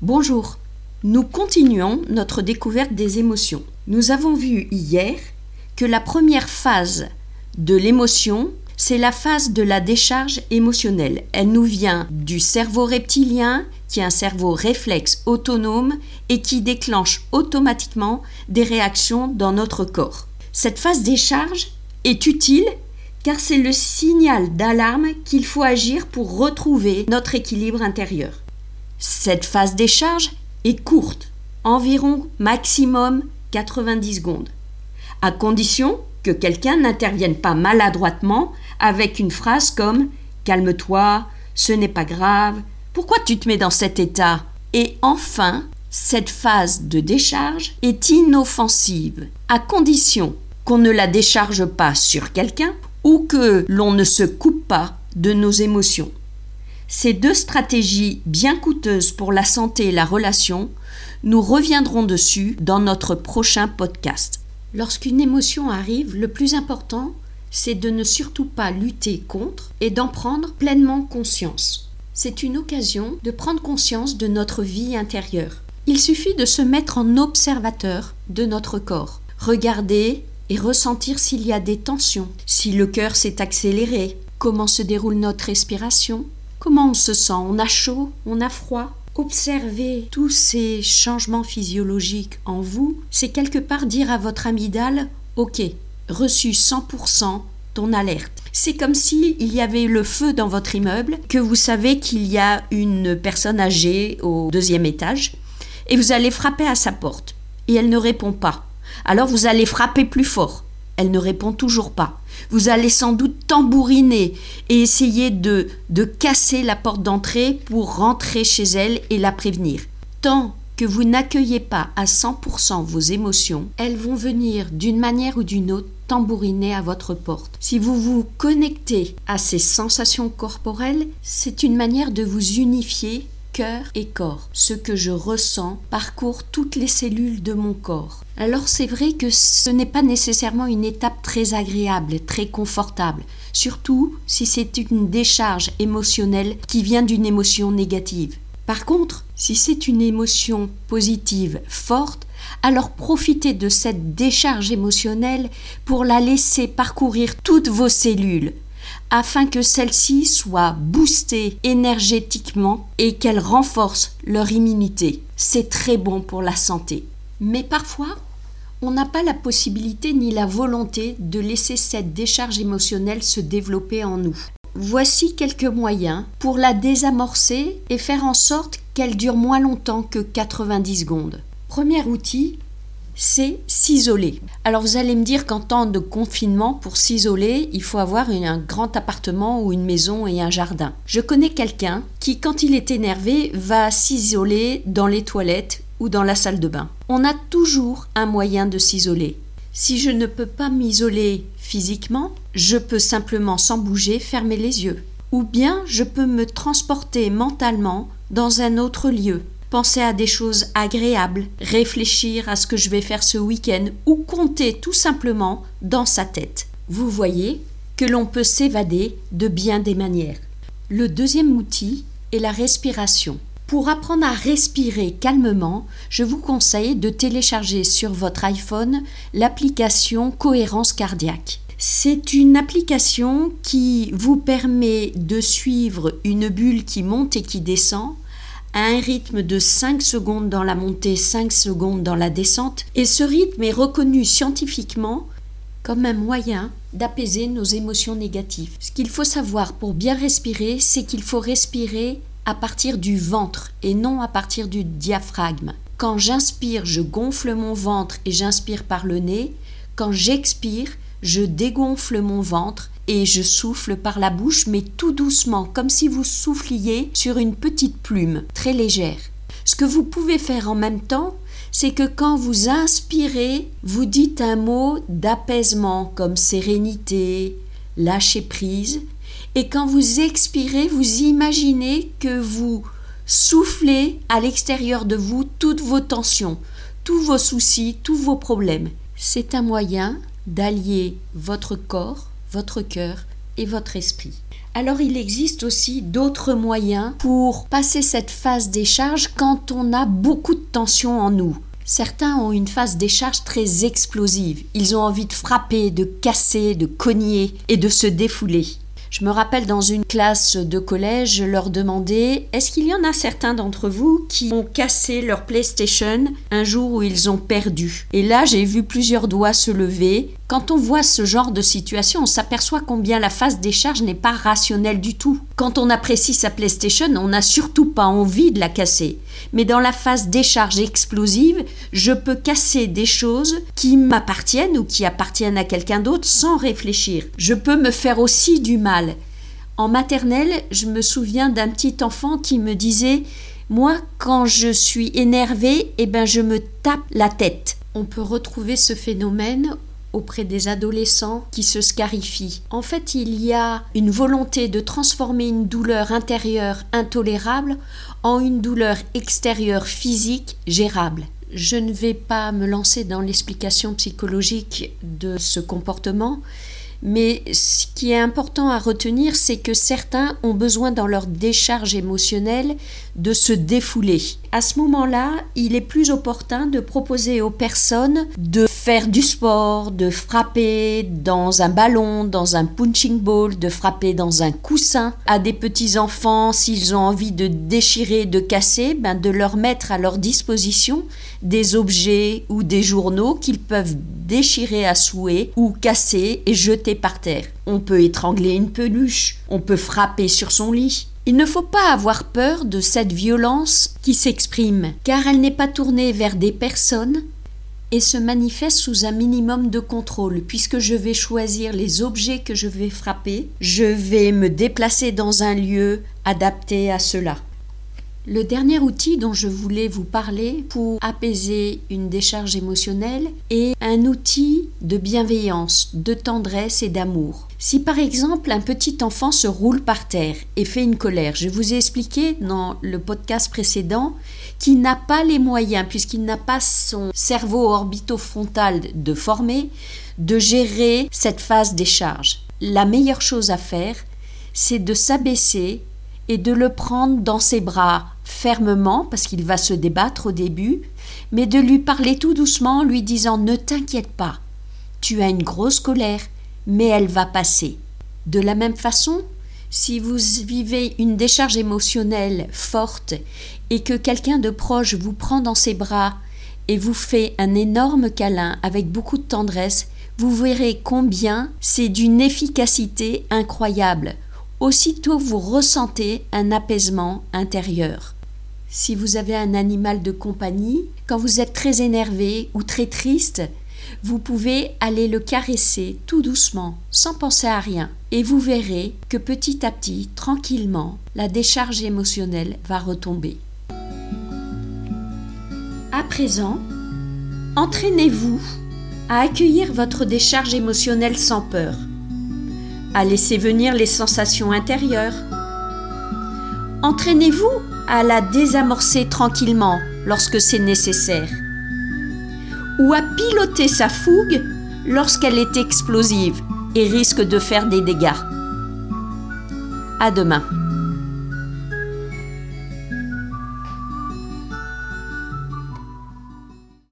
Bonjour, nous continuons notre découverte des émotions. Nous avons vu hier que la première phase de l'émotion, c'est la phase de la décharge émotionnelle. Elle nous vient du cerveau reptilien, qui est un cerveau réflexe autonome et qui déclenche automatiquement des réactions dans notre corps. Cette phase décharge est utile car c'est le signal d'alarme qu'il faut agir pour retrouver notre équilibre intérieur. Cette phase décharge est courte, environ maximum 90 secondes, à condition que quelqu'un n'intervienne pas maladroitement avec une phrase comme Calme-toi, ce n'est pas grave, pourquoi tu te mets dans cet état? Et enfin, cette phase de décharge est inoffensive, à condition qu'on ne la décharge pas sur quelqu'un ou que l'on ne se coupe pas de nos émotions. Ces deux stratégies bien coûteuses pour la santé et la relation, nous reviendrons dessus dans notre prochain podcast. Lorsqu'une émotion arrive, le plus important, c'est de ne surtout pas lutter contre et d'en prendre pleinement conscience. C'est une occasion de prendre conscience de notre vie intérieure. Il suffit de se mettre en observateur de notre corps, regarder et ressentir s'il y a des tensions, si le cœur s'est accéléré, comment se déroule notre respiration, comment on se sent, on a chaud, on a froid, Observer tous ces changements physiologiques en vous, c'est quelque part dire à votre amygdale Ok, reçu 100% ton alerte. C'est comme s'il y avait le feu dans votre immeuble, que vous savez qu'il y a une personne âgée au deuxième étage, et vous allez frapper à sa porte, et elle ne répond pas. Alors vous allez frapper plus fort. Elle ne répond toujours pas. Vous allez sans doute tambouriner et essayer de, de casser la porte d'entrée pour rentrer chez elle et la prévenir. Tant que vous n'accueillez pas à 100% vos émotions, elles vont venir d'une manière ou d'une autre tambouriner à votre porte. Si vous vous connectez à ces sensations corporelles, c'est une manière de vous unifier cœur et corps. Ce que je ressens parcourt toutes les cellules de mon corps. Alors c'est vrai que ce n'est pas nécessairement une étape très agréable, très confortable, surtout si c'est une décharge émotionnelle qui vient d'une émotion négative. Par contre, si c'est une émotion positive forte, alors profitez de cette décharge émotionnelle pour la laisser parcourir toutes vos cellules, afin que celles-ci soient boostées énergétiquement et qu'elles renforcent leur immunité. C'est très bon pour la santé. Mais parfois, on n'a pas la possibilité ni la volonté de laisser cette décharge émotionnelle se développer en nous. Voici quelques moyens pour la désamorcer et faire en sorte qu'elle dure moins longtemps que 90 secondes. Premier outil, c'est s'isoler. Alors vous allez me dire qu'en temps de confinement, pour s'isoler, il faut avoir un grand appartement ou une maison et un jardin. Je connais quelqu'un qui, quand il est énervé, va s'isoler dans les toilettes ou dans la salle de bain. On a toujours un moyen de s'isoler. Si je ne peux pas m'isoler physiquement, je peux simplement sans bouger fermer les yeux. Ou bien je peux me transporter mentalement dans un autre lieu, penser à des choses agréables, réfléchir à ce que je vais faire ce week-end ou compter tout simplement dans sa tête. Vous voyez que l'on peut s'évader de bien des manières. Le deuxième outil est la respiration. Pour apprendre à respirer calmement, je vous conseille de télécharger sur votre iPhone l'application Cohérence cardiaque. C'est une application qui vous permet de suivre une bulle qui monte et qui descend un rythme de 5 secondes dans la montée, 5 secondes dans la descente, et ce rythme est reconnu scientifiquement comme un moyen d'apaiser nos émotions négatives. Ce qu'il faut savoir pour bien respirer, c'est qu'il faut respirer à partir du ventre et non à partir du diaphragme. Quand j'inspire, je gonfle mon ventre et j'inspire par le nez. Quand j'expire, je dégonfle mon ventre et je souffle par la bouche, mais tout doucement, comme si vous souffliez sur une petite plume, très légère. Ce que vous pouvez faire en même temps, c'est que quand vous inspirez, vous dites un mot d'apaisement comme sérénité, lâcher prise, et quand vous expirez, vous imaginez que vous soufflez à l'extérieur de vous toutes vos tensions, tous vos soucis, tous vos problèmes. C'est un moyen d'allier votre corps votre cœur et votre esprit. Alors il existe aussi d'autres moyens pour passer cette phase décharge quand on a beaucoup de tension en nous. Certains ont une phase décharge très explosive. Ils ont envie de frapper, de casser, de cogner et de se défouler. Je me rappelle dans une classe de collège, je leur demandais est-ce qu'il y en a certains d'entre vous qui ont cassé leur PlayStation un jour où ils ont perdu? Et là, j'ai vu plusieurs doigts se lever. Quand on voit ce genre de situation, on s'aperçoit combien la phase décharge n'est pas rationnelle du tout. Quand on apprécie sa PlayStation, on n'a surtout pas envie de la casser. Mais dans la phase décharge explosive, je peux casser des choses qui m'appartiennent ou qui appartiennent à quelqu'un d'autre sans réfléchir. Je peux me faire aussi du mal. En maternelle, je me souviens d'un petit enfant qui me disait Moi, quand je suis énervé, eh ben, je me tape la tête. On peut retrouver ce phénomène auprès des adolescents qui se scarifient. En fait, il y a une volonté de transformer une douleur intérieure intolérable en une douleur extérieure physique gérable. Je ne vais pas me lancer dans l'explication psychologique de ce comportement, mais ce qui est important à retenir, c'est que certains ont besoin dans leur décharge émotionnelle de se défouler. À ce moment-là, il est plus opportun de proposer aux personnes de faire du sport, de frapper dans un ballon, dans un punching ball, de frapper dans un coussin. À des petits-enfants, s'ils ont envie de déchirer, de casser, ben de leur mettre à leur disposition des objets ou des journaux qu'ils peuvent déchirer à souhait ou casser et jeter par terre. On peut étrangler une peluche, on peut frapper sur son lit. Il ne faut pas avoir peur de cette violence qui s'exprime, car elle n'est pas tournée vers des personnes, et se manifeste sous un minimum de contrôle, puisque je vais choisir les objets que je vais frapper, je vais me déplacer dans un lieu adapté à cela. Le dernier outil dont je voulais vous parler pour apaiser une décharge émotionnelle est un outil de bienveillance, de tendresse et d'amour. Si par exemple un petit enfant se roule par terre et fait une colère, je vous ai expliqué dans le podcast précédent qu'il n'a pas les moyens, puisqu'il n'a pas son cerveau orbitofrontal de former, de gérer cette phase décharge. La meilleure chose à faire, c'est de s'abaisser et de le prendre dans ses bras fermement, parce qu'il va se débattre au début, mais de lui parler tout doucement, lui disant Ne t'inquiète pas, tu as une grosse colère, mais elle va passer. De la même façon, si vous vivez une décharge émotionnelle forte et que quelqu'un de proche vous prend dans ses bras et vous fait un énorme câlin avec beaucoup de tendresse, vous verrez combien c'est d'une efficacité incroyable aussitôt vous ressentez un apaisement intérieur. Si vous avez un animal de compagnie, quand vous êtes très énervé ou très triste, vous pouvez aller le caresser tout doucement, sans penser à rien, et vous verrez que petit à petit, tranquillement, la décharge émotionnelle va retomber. À présent, entraînez-vous à accueillir votre décharge émotionnelle sans peur à laisser venir les sensations intérieures. Entraînez-vous à la désamorcer tranquillement lorsque c'est nécessaire, ou à piloter sa fougue lorsqu'elle est explosive et risque de faire des dégâts. À demain.